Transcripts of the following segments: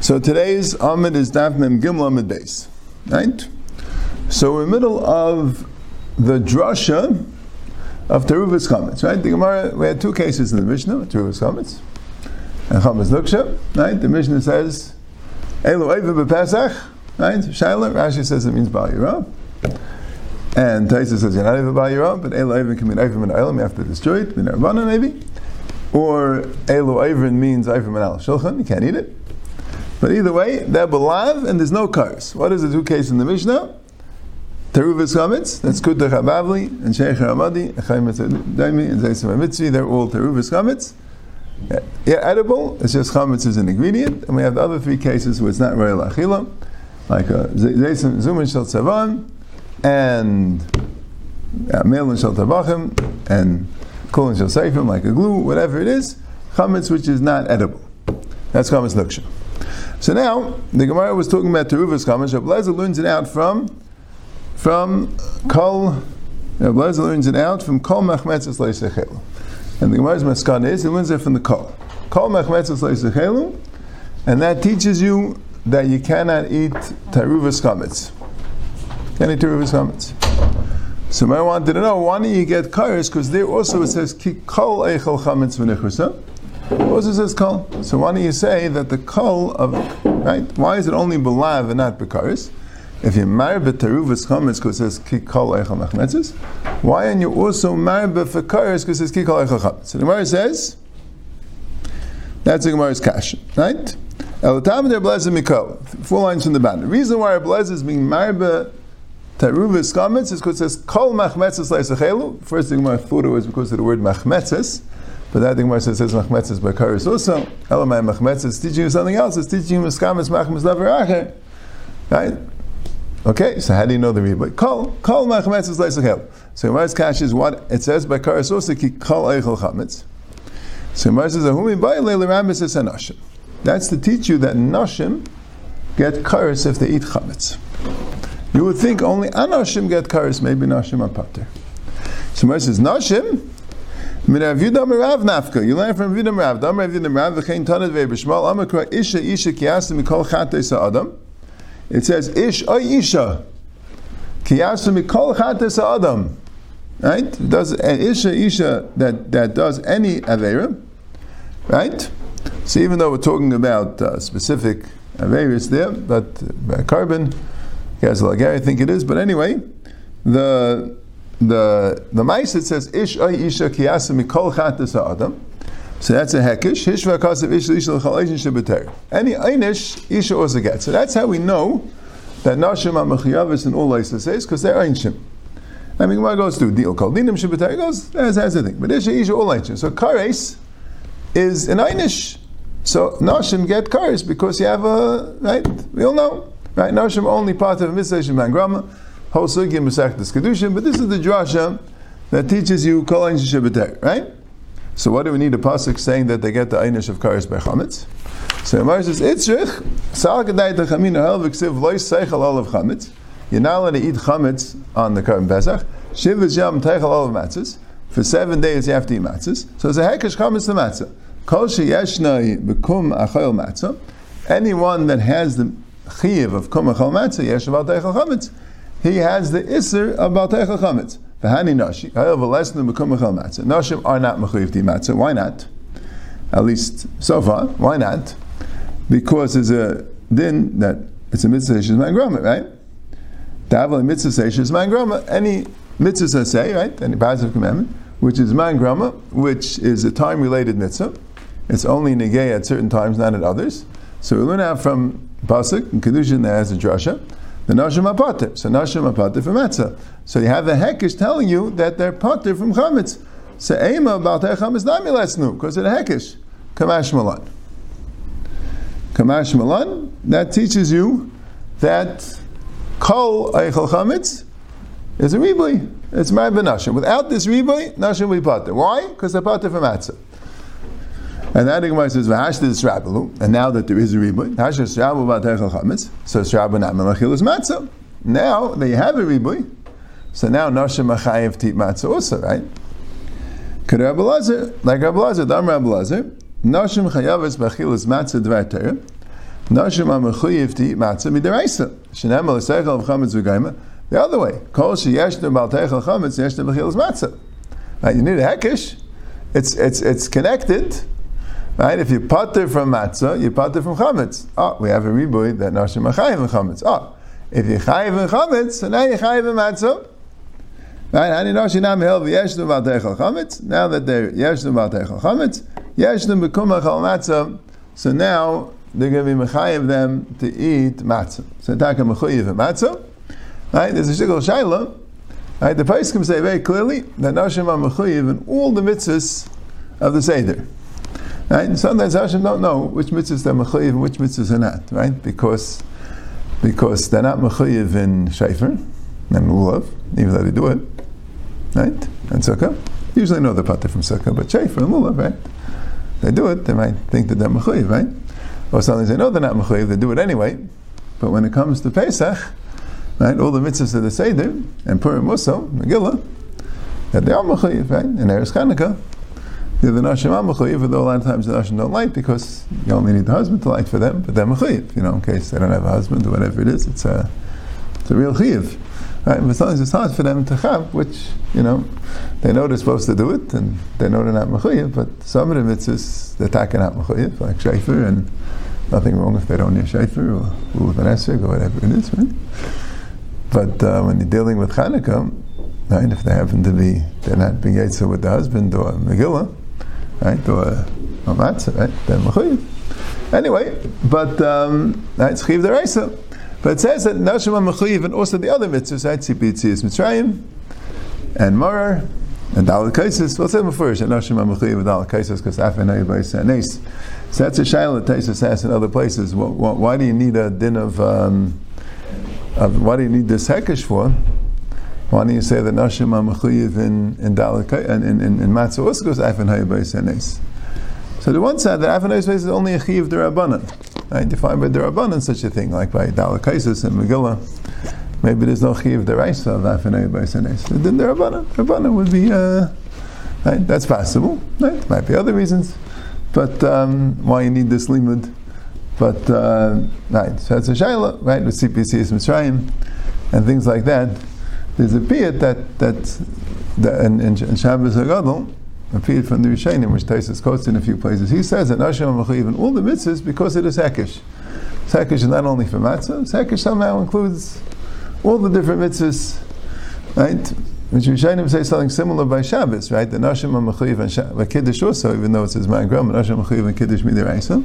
So today's Amud is Daf Mem Gimel Amud Beis, right? So we're in the middle of the drasha of Teruvas comments, right? The Gemara, we had two cases in the Mishnah, Teruvas Chametz and Chametz Luksha, right? The Mishnah says, Elu Eiva B'Pesach, right? Shaila, Rashi says it means Baal Yirah. And Taisa says you're not Eiva Baal Yirah, but Elu Eiva can mean Eiva Min Eilim, you have to destroy it, Arvana maybe. Or Elu Eiva means Eiva Min Al Shulchan, you can't eat it. But either way, they're belav and there's no cars. What is the two case in the Mishnah? Teruvas Chametz, that's Kutach Abavli, and Sheikh Ramadi, Chaim Daimi, and Zaysim Mitzvi, they're all Teruvas Chametz. Yeah, edible, it's just Chametz is an ingredient, and we have the other three cases where it's not Royal Achila, like uh, Zaysim Zuman Shal Tzavan, and Melon Shal Tavachim, and Shal Seifim, like a glue, whatever it is, Chametz which is not edible. That's Chametz Luksha. So now the Gemara was talking about Teruvas Chametz. Rabbi learns it out from from Kol. Rabbi learns it out from Kol Machmetzes Leisechelu. And the Gemara's Maskan is he learns it from the Kol. Kol Machmetzes Leisechelu, and that teaches you that you cannot eat Teruvas Chametz. Can't eat Teruvas Chametz. So I wanted to know why don't you get kairos? Because there also it says ki Kol Eichel Chametz V'Nichusa. Also says kol. So why don't you say that the kol of right? Why is it only belav and not bekaris? If you're married b'teruvas chametz because it says ki kol eichel machmetzes, why are you also married b'fekaris because it says ki kol eichel chametz? So the Gemara says that's the Gemara's cash, right? El tam der blezes mikol. Four lines from the bottom. The reason why blezes is being married Teruvas chametz is because it says kol machmetzes leisachelu. First thing Gemara thought it was because of the word machmetzes. But that thing says machmetzes by karis also. Elamai machmetzes teaching you something else. It's teaching you miskamis machmes lever Right? Okay, so how do you know the rebbe? Kol, kol machmetzes leisachel. So Gemara's cash is what it says by karis also ki kol eichel chametz. So Gemara says ahumi bay leiliramis es anashim. That's to teach you that nashim get karis if they eat chametz. You would think only anashim get karis, maybe nashim are pater. So Gemara says nashim. You learn from Yudam Rav. Dam Rav Yudam Rav v'chein tanad ve'bishmal amakra isha isha mikol chates adam. It says ish oy isha kiyasim mikol chates adam. Right? Does an isha isha that that does any avera, right? So even though we're talking about uh, specific averas there, but uh, korban, I think it is. But anyway, the the the it says ish ay isha kiyasa mikol chatas adam. So that's a hekish. Hishva kasav ish isha l'chalayshin shebeter. Any einish isha also gets. So that's how we know that nashim are mechiyavis in all places because they're einshim. I mean, what goes through deal called dinim shebeter goes as has a thing. But isha isha all einshim. So kares is an einish. So nashim get kares because you have a right. We all know right. Nashim only part of a mitzvah grama whole sugi Masechet Kedushin, but this is the drasha that teaches you Kol Ein right? So what do we need a pasuk saying that they get the Einish of Karis by Chametz? So Amar says, Itzrich, Sal Kedai Techamin Hel V'Ksiv Lois Seichel Olav Chametz. You're not allowed to eat Chametz on the Karim Pesach. Shiv Yam Teichel Olav Matzahs. For seven days you have to eat matzahs. So it's a Hekesh Chametz the matzah. Kol Sheyeshnai Bekum Achayel Matzah. Anyone that has the Chiv of Kum Achayel Matzah, Yeshav Teichel Chametz he has the Isser of Balteicha Chametz. V'hani Nashi, however, less than Bekum Mechal Matzah. Nashim are not Mechuyev Di Matzah. Why not? At least so far. Why not? Because there's a din that it's a mitzvah Seishes Man Grama, right? Davel mitzvah Seishes Man Grama. Any mitzvah say, right? Any positive commandment, which is Man Grama, which is a time related mitzvah. It's only negay at certain times, not at others. So we learn out from Pasuk and Kedushin that has a drasha the Nashim Apatir. So Nashim Apatir from Matzah. So you have the Hekish telling you that they're Patir from Chametz. So Ema about Chametz Nami Lesnu, because the Hekish. Kamash Malan. Kamash Malan, that teaches you that Kol Eichel Chametz is a Ribli. It's Mar Nashim. Without this Ribli, Nashim will be Patir. Why? Because they're Patir from Matzah. And that Gemara says, "V'hashta Srabalu." And now that there is a riboy, hashta Srabalu b'atechel chametz. So melachil is matzah. Now you have a riboy, so now nashim machayev tit matzah also, right? Could Rabbi Lazar, like Rabbi Lazar, Dam Rabbi Lazar, Nashim chayavis b'achilas matzah dvar Torah, Nashim amachuyiv to eat matzah midiraisa. Shenem al seichel chametz v'gaima. The other way, kol sheyeshnu bal teichel chametz yeshnu b'chilas matzah. Right, you need a hekish. It's it's it's connected. Right? If you putter from matzah, you putter from chametz. Oh, we have a riboy that nashim achayiv and chametz. Oh, if you chayiv and chametz, so now you chayiv and matzah. Right? Ani nashim nam hel v'yeshnu bal teichel chametz. Now that they're yeshnu bal teichel chametz, yeshnu b'kum achal matzah. So now they're going to be mechayiv them to eat matzah. So taka mechayiv and matzah. Right? There's a shikol shayla. Right? The Paiskim say very clearly that Nashim are mechayiv in all the mitzvahs of the Seder. Right? And sometimes Hashem don't know which mitzvahs they're mechayiv and which mitzvahs are not, right? Because because they're not mechayiv in Shaifer and Lulav, even though they do it, right? And Sukkah. Usually know the pater from Sukkah, but Shaifer and Lulav, right? They do it, they might think that they're mechayiv, right? Or sometimes they know they're not mechayiv, they do it anyway. But when it comes to Pesach, right, all the mitzvahs of the Seder, and Purim Musso, Megillah, that they are mechayiv, right? And Eretz Chanukah, the Nashim are mechayiv, though a lot of times the Nashim don't light because you only need the husband to light for them, but they're mechayiv, you know, in case they don't have a husband or whatever it is, it's a, it's a real chiyiv. Right? But sometimes it's hard for them to have, which, you know, they know they're supposed to do it, and they know they're not mechayiv, but some of the mitzvahs, they're taking out mechayiv, like Shaifer, and nothing wrong if they don't hear Shaifer, or Lulav and Esrig, or whatever it is, right? But uh, when you're dealing with Chanukah, right, if they happen to be, they're not being Yitzhak with the husband, or Megillah, right, or, or Matzah, right, they're mechayiv. Anyway, but, um, right, it's chiv deraisa. But it says that Nashim mechayiv and also the other mitzvahs, right, Tzipitzi is Mitzrayim, and Maror, and Kaisis. Well, it says first Nashim mechayiv and Dalit Kaisis because Afenay Bais and Nes. So that's a shaila that Taisa says in other places. Why, why, do you need a din of, um, of, why do you need this hekesh for? Why don't you say that Nashim are mechayiv in in in in, in Matzah also goes Afenay Bais and So the one side that Afenay Bais is only a chiv derabanan. I define by derabanan such a thing like by Dalit Kaisis and Megillah. Maybe there's no chiv deraisa of Afenay Bais and Nes. Then derabanan, derabanan would be. Uh, right? That's possible. Right? Might be other reasons. But um, why you need this limud? But uh, right, so it's a shaila, right? With CPC is Mitzrayim and things like that. There's a piyat that that, that in, in, in Shabbos Hagadol, a from the Rishonim, which Taisus quotes in a few places. He says that Nashim even all the mitzvahs because it is Hekesh. Hekesh is not only for matzah. Hekesh somehow includes all the different mitzvahs, right? Which Rishonim say something similar by Shabbos, right? The Nashim HaMechuyiv and Kiddush also, even though it says Ma'agram, Nashim HaMechuyiv and Kiddush Midiraisa.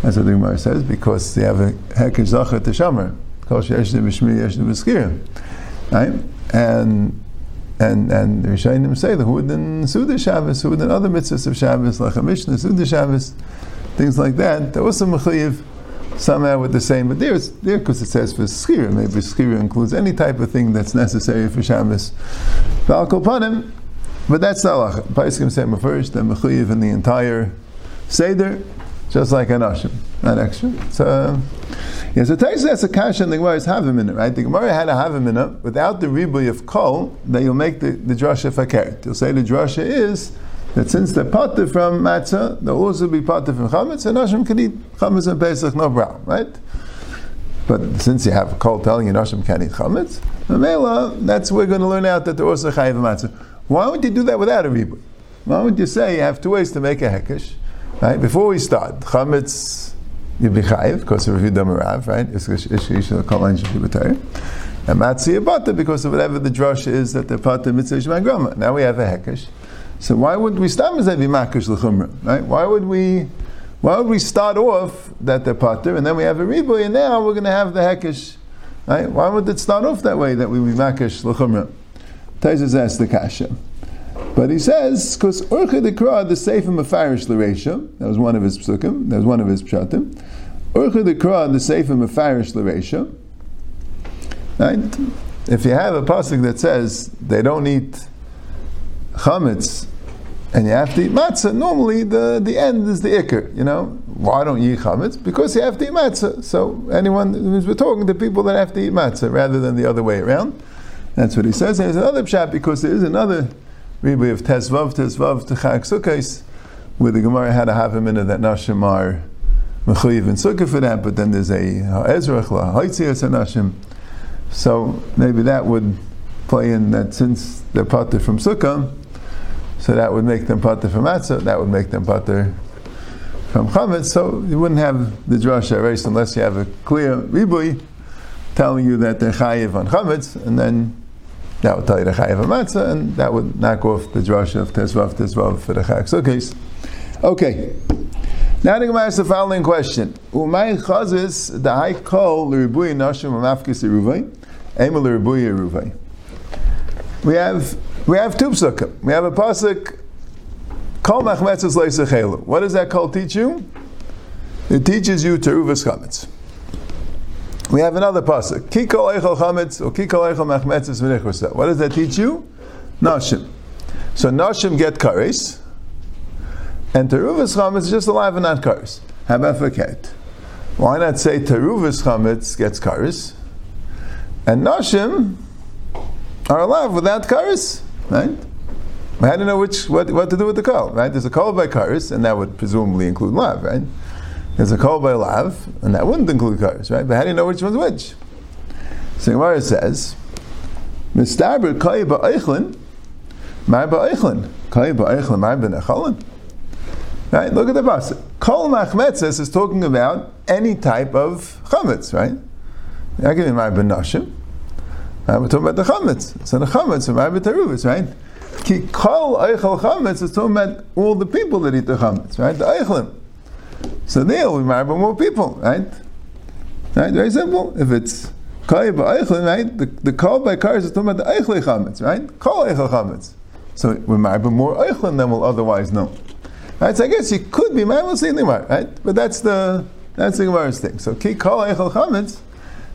That's what the Gemara says, because they have a Hekesh Zachar to Shamar. Kol B'Shmi Yeshne B'Skir. Right? And and and the Rishonim say the Hud and Suda Shabbos, Hud and other mitzvahs of Shabbos, like a Mishnah, Suda Shabbos, things like that, they're also Mechuyiv somehow with the same, but there there because it says for schira. Maybe schira includes any type of thing that's necessary for Shabbos. Panim, but that's the halacha. Paiskim say first, then mechuyev in the entire seder, just like an ashim, not extra. So. Yeah, so Taisa has a kasha and the Gemara is it, right? The Gemara had a havim in it without the ribuy of kol, then you'll make the, the drasha fakert. You'll say the drasha is that since they're potter from matzah, they'll also be potter from chametz, and Hashem can eat chametz and Pesach no brown, right? But since you have a call telling you Hashem can't eat chametz, Mamela, that's we're going to learn out that they're also chayiv matzah. Why would you do that without a ribu? Why would you say you have two ways to make a hekesh? Right? Before we start, chametz you'd be chayiv because of Yehuda Marav, right? And matzah butter because of whatever the drush is that they're potter mitzvah shmagrama. Now we have a hekesh. So why would we start with makish l'chumra? Right? Why would we? Why would we start off that they're pater and then we have a riboy and now we're going to have the hekesh? Right? Why would it start off that way that we be makish l'chumra? Taisus the kasha. But he says, because Urcha Dekra, the Sefer Mefarish L'Reisha, that was one of his psukim, that was one of his pshatim. Urcha Dekra, the Sefer Mefarish L'Reisha. Right? If you have a pasuk that says they don't eat chametz and you have to eat matzah, normally the, the end is the ikr, you know. Why don't you eat chametz? Because you have to eat matzah. So anyone, we're talking to people that have to eat matzah rather than the other way around. That's what he says. There's another pshat because there is another ribui of tesvav tesvav to chag sukkos, where the Gemara had a half a minute that nashim are mechuyev in sukkah for that, but then there's a ha'ezrach la'haitzias nashim. So maybe that would play in that since they're pater from sukkah, so that would make them pater from matzah, that would make them pater from chametz. So you wouldn't have the drasha race unless you have a clear ribui telling you that they're chayiv on chametz, and then that would tell you the chayiv on matzah, and that would knock off the drasha of tesvav tesvav for the chag. Case. Okay. Now the Gemara asks the following question: Umay chazis the high kol l'ribui nashim amafkis eruvay, emel l'ribui eruvay. We have we have two psukim. We have a pasuk kol machmetzes leisachelu. What does that kol teach you? It teaches you teruvas chametz. We have another pasuk ki kol eichel chametz or ki kol eichel machmetzes v'nechrosa. What does that teach you? Nashim. So nashim get kares. And Teruvas Chametz is just alive and not Karis. How about Faket? Why not say Teruvas Chametz gets Karis? And Nashim are alive without Karis, right? I do you know which, what, what to do with the kol, right? There's a kol by Karis, and that would presumably include Lav, right? There's a kol by Lav, and that wouldn't include Karis, right? But how do you know which one's which? So Gemara says, Mistaber Kaya Ba'eichlin, Mar Ba'eichlin, Kaya Ba'eichlin, Mar Ba'echalin. Right? Look at the pasuk. Kol machmetzes is talking about any type of chametz, right? I give you my benashim. We're talking about the chametz. So the chametz of my betaruvas, right? Ki kol eichel chametz is talking about all the people that eat the chametz, right? The eichlim. So there we marry more people, right? Right? Very simple. If it's kol by eichlin, right? The, the kol by kars is talking about the eichle chametz, right? Kol eichel chametz. So we marry more eichlin than we'll otherwise know. Right? So I guess you could be mad, we'll see Gemara, right? But that's the that's the Gemara's thing. So ki kol echel chametz.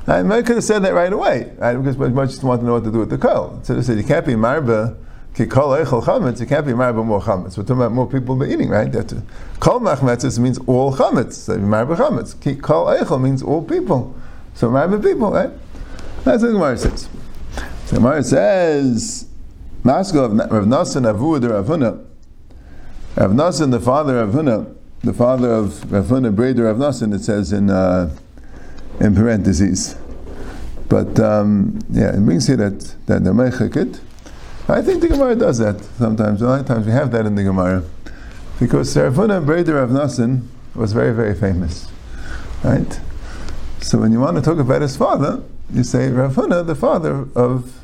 I could have said that right away, right? Because much just want to know what to do with the kol. So they said you can't be marba ki kol echel chametz. You can't be marba more chametz. We're talking about more people be eating, right? That kol machmetzes means all chametz. So marba chametz. Ki kol echel means all people. So marba people, right? That's what the Gemara says. The Gemara says, Maskal of Rav Nasan Avu de Ravuna. Rav Nassan, the father of Huna, the father of Rav Huna, Breder Rav Nassan, it says in uh, in parentheses. But um, yeah, it brings here that that the Meichekit. I think the Gemara does that sometimes. A lot of times we have that in the Gemara because Rav Huna, Breder Rav Nassan was very very famous, right? So when you want to talk about his father, you say Rav Huna, the father of.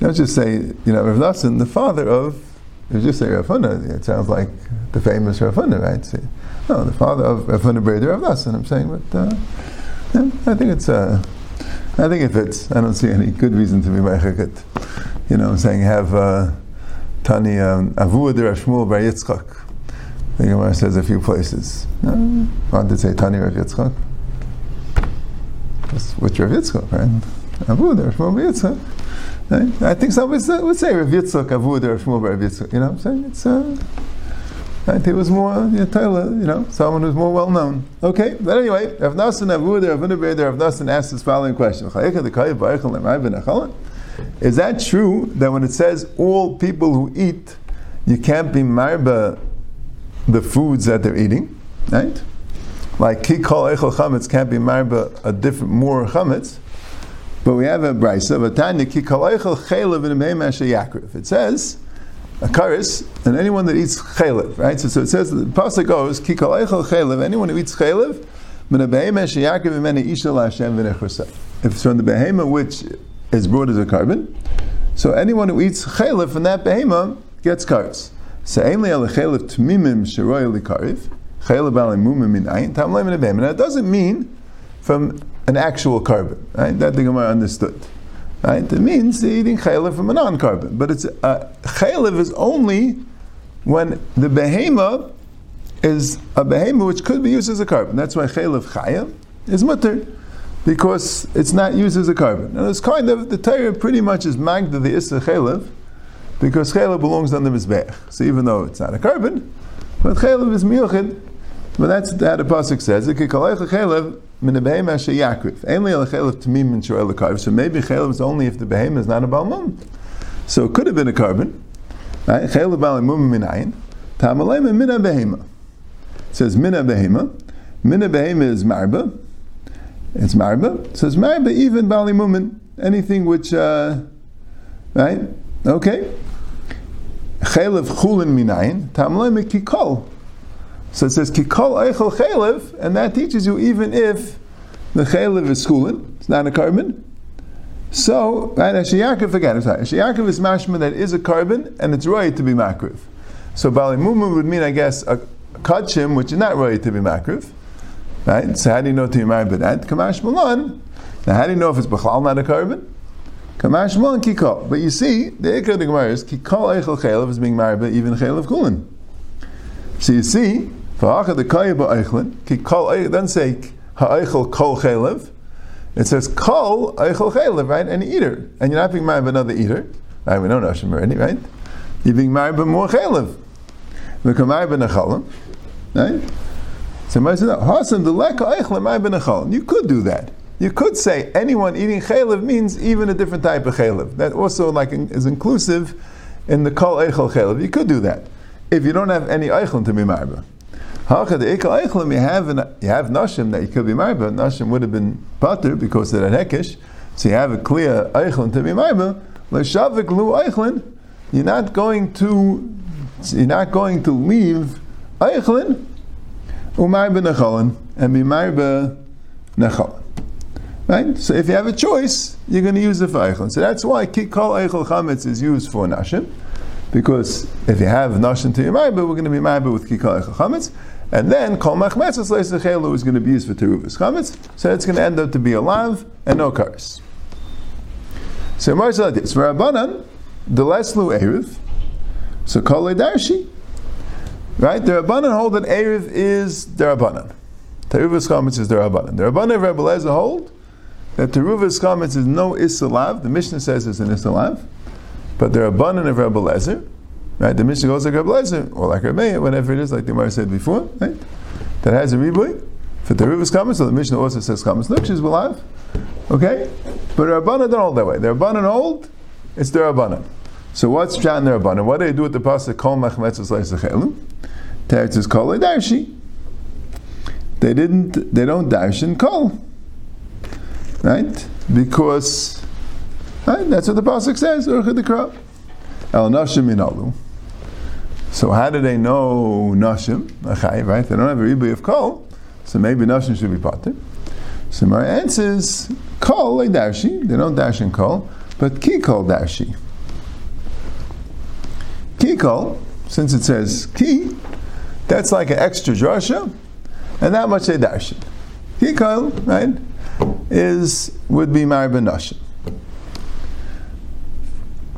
Don't just say you know Rav Nassan, the father of you just say Rav Huna, it sounds like the famous Rav Huna, right? See, no, the father of Rav Huna Breder of Nassan, I'm saying, but uh, yeah, I think it's, uh, I think it fits. I don't see any good reason to be Meicheket. You know, I'm saying have uh, Tani um, Avu de Rashmul Bar Yitzchak. The Gemara says a few places. No, I to say Tani Rav Yitzchak. which Rav Yitzchak, right? Avu de Rashmul Bar Yitzchak. Right? I think some would say, Rav Yitzchak Avud or Shmuel Rav Yitzchak. You know what I'm saying? It's uh, right? He was more you know, you know, someone who's more well known. Okay, but anyway, Rav Nasan Avud or Rav Rav Nasan asked this following question: Is that true that when it says all people who eat, you can't be marba the foods that they're eating, right? Like kikol echol chametz can't be marba a different more chametz. But we have a brisa, Vatanya kikol kalaychel chaylev in yakriv. It says a karis, and anyone that eats chaylev, right? So, so it says the pasuk goes kikol kalaychel chaylev. Anyone who eats chaylev. If it's from the behema which is brought as a korban, so anyone who eats chaylev from that behema gets karis. So ainly al chaylev tmimim sheroy likariv. Chaylev alimumim min ayin tam leimin Now it doesn't mean from an actual korban. Right? That the Gemara understood. Right? It means eating chaylev from a non-korban. But it's uh, chaylev is only when the behema is a behema which could be used as a korban. That's why chaylev chaya is mutter because it's not used as a korban. And it's kind of the Torah pretty much is magda the issa chaylev because chaylev belongs under mizbeach. So even though it's not a korban, but chaylev is miyuchid. But that's how the pasuk says. So maybe chaylev is only if the behemoth is not a balmum. So it could have been a korban, Right? Chaylev bali mumen minayin. Tamalema mina behema. It says mina behema. Mina behema is marba. It's marba. It says marba even bali mumen. Anything which, uh, right? Okay. Chaylev chulin minayin. Tamalema kikol. So it says kikol eichel chaylev, and that teaches you even if the chaylev is chulin, it's not a korban. So, right, a shiyakif, again, sorry, a shiyakif is mashma that is a korban, and it's right to be makriv. So bali mumu would mean, I guess, a kachim, which is not right to be makriv. Right? So how do you know to be married that? Kamash malan. Now how do you know if it's b'chlal not a korban? Kamash malan kikol. But you see, the ikar of the Gemara is kikol eichel chaylev is being married by even chaylev kulin. So you see, v'acha the kayba eichlin, kikol doesn't say ha'eichel kol chaylev. It says kol eichel chaylev, right? An eater, and you're not being married by another eater. Right? We know Nashim already, right? You're being married by more chaylev. V'kamar ben achalim, right? So eichel ben achalim. You could do that. You could say anyone eating chaylev means even a different type of chaylev. That also like is inclusive in the kol eichel chaylev. You could do that if you don't have any eichel to be. Haka the ikal eichlim, you have an, you have nashim that you could be but nashim would have been butter because of that hekish. So you have a clear eichlin to be married. Leshavik lu eichlin, you're not going to you're not going to leave eichlin umay benacholin and be married necholin. Right? So if you have a choice, you're going to use the for eichlin. So that's why kikol eichel chametz is used for nashim. Because if you have nashim to your we're going to be ma'ibah with kikol eichel chametz. And then kol machmetzes leisechelu is going to be used for teruvas chametz, so it's going to end up to be a lav and no kares. So Mar like this: Rabbanan the leslu erev, so kol darshi, right? The Rabbanan hold that erev is the Rabbanan. Teruvas chametz is the Rabbanan. The Rabbanan of Rebbe Lezer hold that teruvas chametz is no isalav. The Mishnah says it's an isalav, but the Rabbanan of Rebbe Lezer Right? The Mishnah goes like Rabbi Lezer, or like Rabbi whatever it is, like the Gemara said before, right? That has a riboy. For rivers coming, so the Mishnah also says chametz nukshis b'lav. Okay? But the Rabbanan don't hold that way. The Rabbanan hold, it's the Rabbanan. So what's Pshat in the Rabbanan? What do they do with the pasuk kol machmetzes leisachelum? Teretz is kol darshi. They didn't, they don't darshan kol. Right? Because, right? That's what the pasuk says, urcha the El nashim inalu. So how do they know nashim? Right? They don't have a ribuy of kol, so maybe nashim should be potter. So my answer is kol like darshi. They don't dash in kol, but ki kol darshi. Ki kol, since it says ki, that's like an extra drasha, and that much they dash it. Ki right, is would be maribin nashim.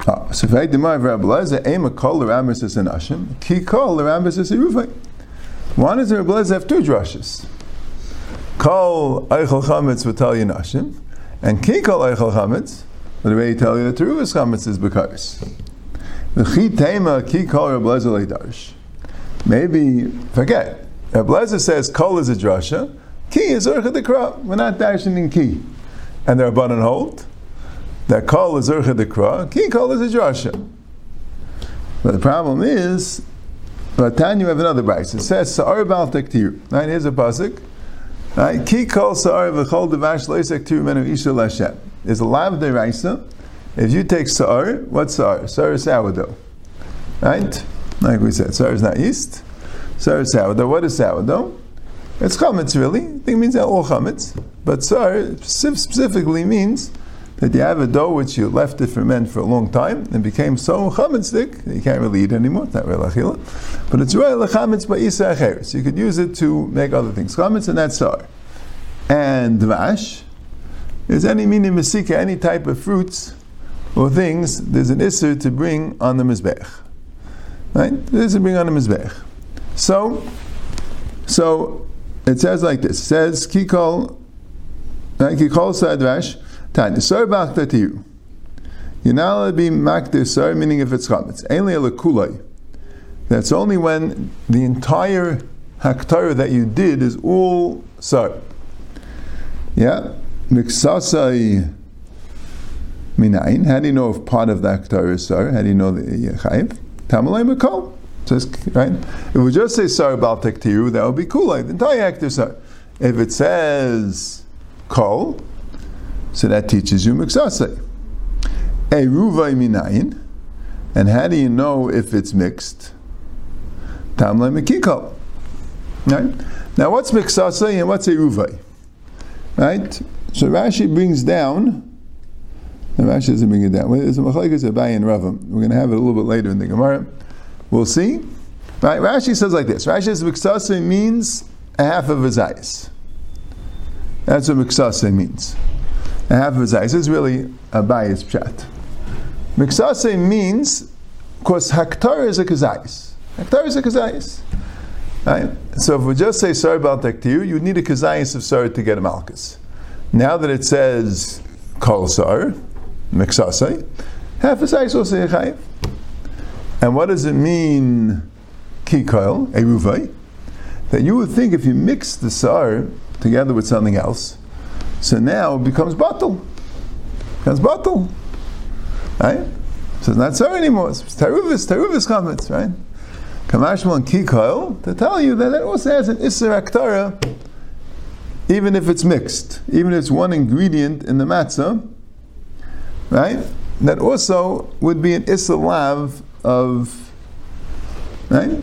Ah, so if I demand Rabbi Lezer, aim a kol l'rambis is an ashim, ki kol l'rambis is a rufay. One is Rabbi Lezer have two drushes. Kol eichel chametz v'tal yin ashim, and ki kol eichel chametz, but the way you tell you that teruvas chametz is because. V'chi tema ki kol Rabbi Lezer leidarish. Maybe, forget, Rabbi Lezer says kol is a drasha, ki is urcha dekra, we're not dashing in ki. And they're abundant hold, that kol is urcha dekra, ki kol is a drasha. But the problem is, but you have another bryce. It says sa'ar bal tektir. Right, here's a pasuk. Right, ki kol sa'ar v'chol devash loisek tir menu isha lashem. Is a lav deraisa. If you take sa'ar, what's sa'ar? Sa'ar is sourdough. Right? Like we said, sa'ar is not yeast. Sa'ar is sourdough. What is sourdough? It's chametz really. I think it means all chametz. But sa'ar specifically means that you have a dough which you left it ferment for a long time and became so chametzik that you can't really eat anymore. It's not real achila, but it's real chametz ba'isa acheres. So you could use it to make other things. Chametz and that's sar. And dvash is any meaning mesika, any type of fruits or things. There's an isser to bring on the mizbech. Right? There's a bring on the mizbech. So, so it says like this. It says kikol, right? Kikol sadvash. Tanya, sar b'achtatiru. You're not allowed to be makdir sar, meaning if it's chametz. Ainly a. That's only when the entire haktara that you did is all sar. Yeah? Miksasai Minain. How do you know if part of the haktara is sar? How do you know the chayiv? Tamalay Makol. Right? If we just say Sar Bal Tektiru, that would be cool, the entire act is Sar. If it says Kol, so that teaches you Miksase. A Ruvai Minayin, and how do you know if it's mixed? Tamle Mekikol. Right? Now, what's Miksase and what's a Ruvai? Right? So Rashi brings down and Rashi doesn't bring it down. There's a machlekes Abaye and Ravam. We're going to have it a little bit later in the Gemara. We'll see. Right? Rashi says like this. Rashi says miksase means a half of a zayis. That's what miksase means. A half of a zayis. Is really a bias chat. Miksase means, of course, haktar is a kazayis. Haktar is a kazayis. Right? So if we just say sorry about taktir, you need a kazayis of sorry to get a malchus. Now that it says kol sar, miksase, half a zayis will a chayiv. And what does it mean, kikoil, a ruvai? That you would think if you mix the sar together with something else, so now it becomes bottle. Becomes bottle. Right? So it's not sar anymore. It's teruvis, teruvis comments, right? Kamashmal and kikoil to tell you that it also has an aktara, even if it's mixed, even if it's one ingredient in the matzah, right? That also would be an isser lav of right.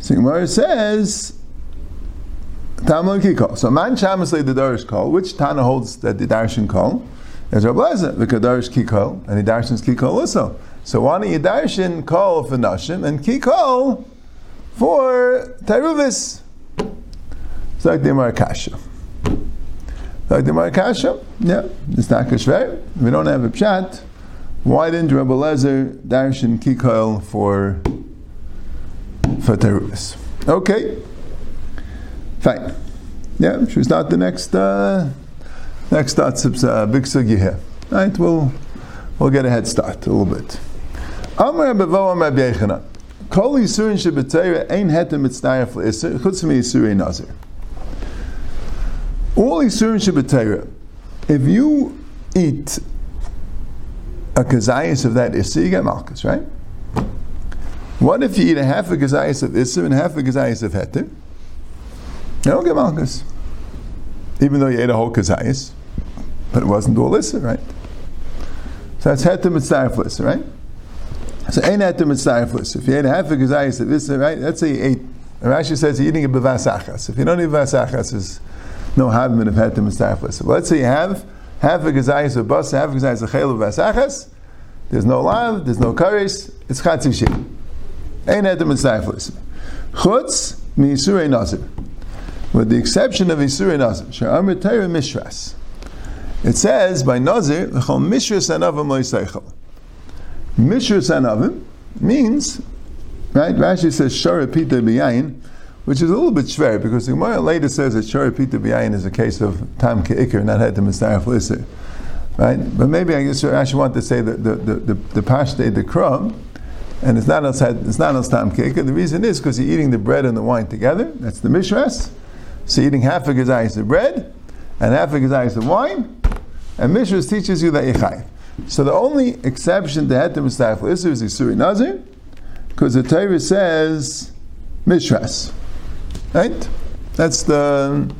So Gemara says Tamil Kikol. So man shamasle the Darish call. Which Tana holds that the Darshan call? There's Rabbi Lezer, the Kadarish Kikol, and the Darshan's Kikol also. So why don't you Darshan call for Nashim and Kikol for Teruvis? It's like the Marakasha. Like the Marakasha, yeah, it's not Kashver. We don't have a pshat. Why didn't Rabbi Lezer darshan kikoil for for teruvis? Okay, fine. Yeah, she's not the next uh, next start uh, big sugi here. Right, we'll we'll get a head start a little bit. Amar Bevo Beichana. Kol yisurin shebetayra ein hetem mitznayaf le'iser chutz mi yisurei nazir. All yisurin shebetayra. If you eat a kazayas of that issa, you get malchus, right? What if you eat a half a kazayas of issa and half a kazayas of heter? You don't get malchus. Even though you ate a whole kazayas, but it wasn't all issa, right? So that's heter mitzayif right? So ain't heter mitzayif. If you ate a half a kazayas of issa, right? Let's say you ate, Rashi says you're eating a bevasachas. If you don't eat bevasachas, there's no of heter mitzayif issa. But let's say you have half a gazayis of basa, half a gazayis of chayil vasachas. There's no lav, there's no karis, it's chatzi shit. Ein etem mitzayflis. Chutz mi yisurei nazir. With the exception of yisurei nazir. Sha'am retayra mishras. It says by nazir, l'chol mishras anavim lo yisaychel. Mishras anavim means, right, Rashi says shara pita biyayin, which is a little bit shver because the Gemara later says that Shari Pita B'yayin is a case of Tam Ke'ikr, not had to Mistaraf Lisser. Right? But maybe I guess I actually want to say that the, the, the, the Pashte the Krum, and it's not outside, it's not Tam Ke'ikr. The reason is because you're eating the bread and the wine together. That's the Mishras. So you're eating half a gazayis of bread and half a gazayis of wine, and Mishras teaches you that Yechai. So the only exception to Hetem Mistaraf Lisser is Isuri Nazir, because the Torah says Mishras. Right? That's the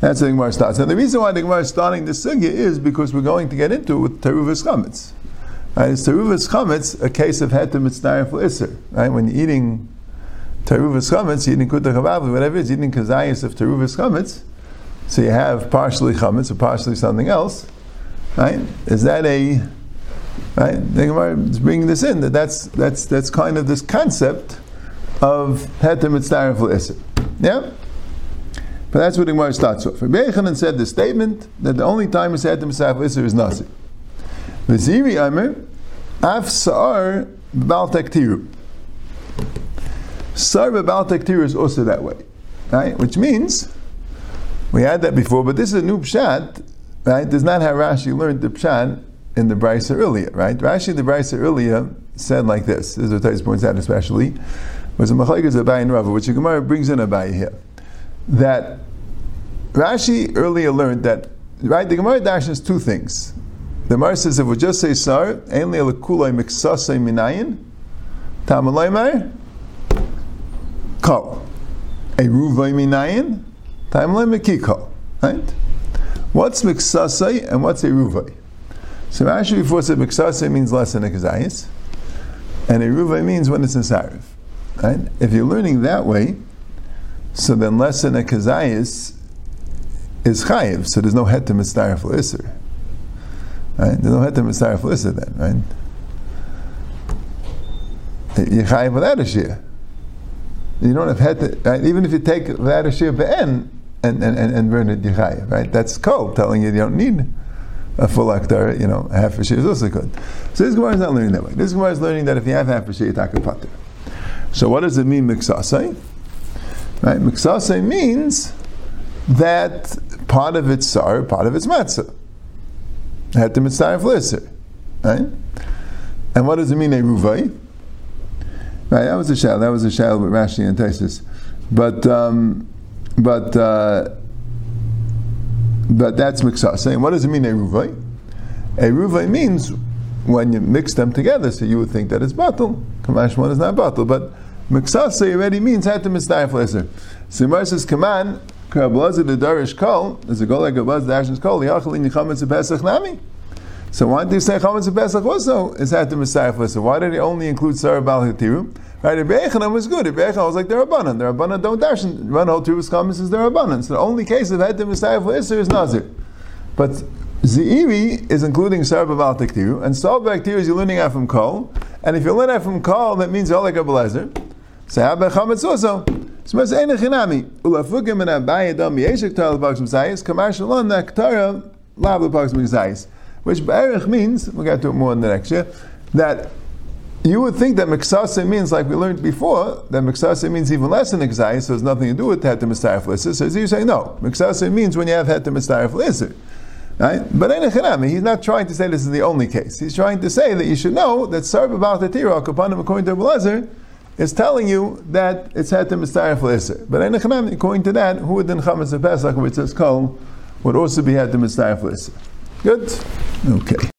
that's the Gemara starts. And the reason why the Gemara is starting the sugya is because we're going to get into it with Teruvas Chametz. Right? It's Teruvas Chametz, a case of Hetem Mitznayim for Isser. Right? When you're eating Teruvas Chametz, you're eating Kuta Chavav, whatever it is, eating Kazayas of Teruvas Chametz, so you have partially Chametz or partially something else. Right? Is that a right? The Gemara is bringing this in that that's that's that's kind of this concept of Hetem Mitznayim for Isser. Yeah? But that's what the Gemara starts with. Rabbi Yechanan said the statement that the only time he said to himself Isser is Nasi. V'ziri Amr, Af Sa'ar B'al Tektiru. Sa'ar is also that way. Right? Which means, we had that before, but this is a new pshat, right? Does not have Rashi learned the pshat in the Brisa earlier, right? Rashi the Brisa earlier said like this, this is what points out especially, was a Machlekes Abai and Rava, which the Gemara brings in Abai here. That Rashi earlier learned that, right, the Gemara dashes two things. The Mar says if we just say sar, ainli alakulai miksasei minayin, tamalai mer, kol. A ruvay minayin, tamalai mekikol. Right? What's miksasei and what's a ruvay? So actually before said miksasei means less than a kazayis, and a ruvay means when it's in sarif. Right? If you're learning that way, so then less than a kazayis is chayiv, so there's no het to mitzdarif l'isr. Right? There's no het to mitzdarif l'isr then, right? You're chayiv without a shir. You don't have het to, right? Even if you take without a shir be'en and, and, and, and burn it, you're chayiv, right? That's kol, telling you you don't need a full aktar, you know, half a shir is also good. So this Gemara is not learning that way. This Gemara is learning that if you have half a shir, you take a pater. So what does it mean, miksasai? Right? Miksasai means that part of it's sar, part of it's matzah. Had to mitzvah flisser. Right? And what does it mean, a ruvai? Right, that was a shal. That was a shal with Rashi and Taisus. But, um, but, uh, but that's miksasai. And what does it mean, a ruvai? A ruvai means when you mix them together, so you would think that it's batal. Kamash one is not batal, but miksasai already means had to mitzvah flisser. So Gemara says, "Come on, Karablaza the Darish Kol." There's a go like a buzz the Ashes Kol. Yachalin Yichametz Pesach Nami. So why did he say Chametz Pesach also is had to Messiah So why did he only include Sarah Bal Hatiru? Right, Rebbe Echanan was good. Rebbe Echanan was like the Rabbanan. The Rabbanan don't darshan. Run whole Tirus Chametz is the Rabbanan. So the only case of had to Messiah is Nazir. But Zeiri is including Sarah Bal Hatiru, and Sal Baktir is you're learning out from Kol. And if you're learning out from Kol, that means you're like a. So Abba Chametz also. So Mas Ein Chinami. Ulafukim and Abaye Dam Yeshik Tal Pax Mzayis. Kamar Shalon Naktara Lav Pax Mzayis. Which Be'erich means, we'll get to it more in the next year, that you would think that Miksase means, like we learned before, that Miksase means even less than Exai, so there's nothing to do with Het Mistarif Lisser. So you say, no, Miksase means when you have Het Mistarif Lisser. Right? But Ein he's not trying to say this is the only case. He's trying to say that you should know that Sarb about the Tirok upon him according to Abelezer is telling you that it's had to for l'isr. But according to that, who would then chametz Pesach, which says kol, would also be had to for l'isr. Good? Okay.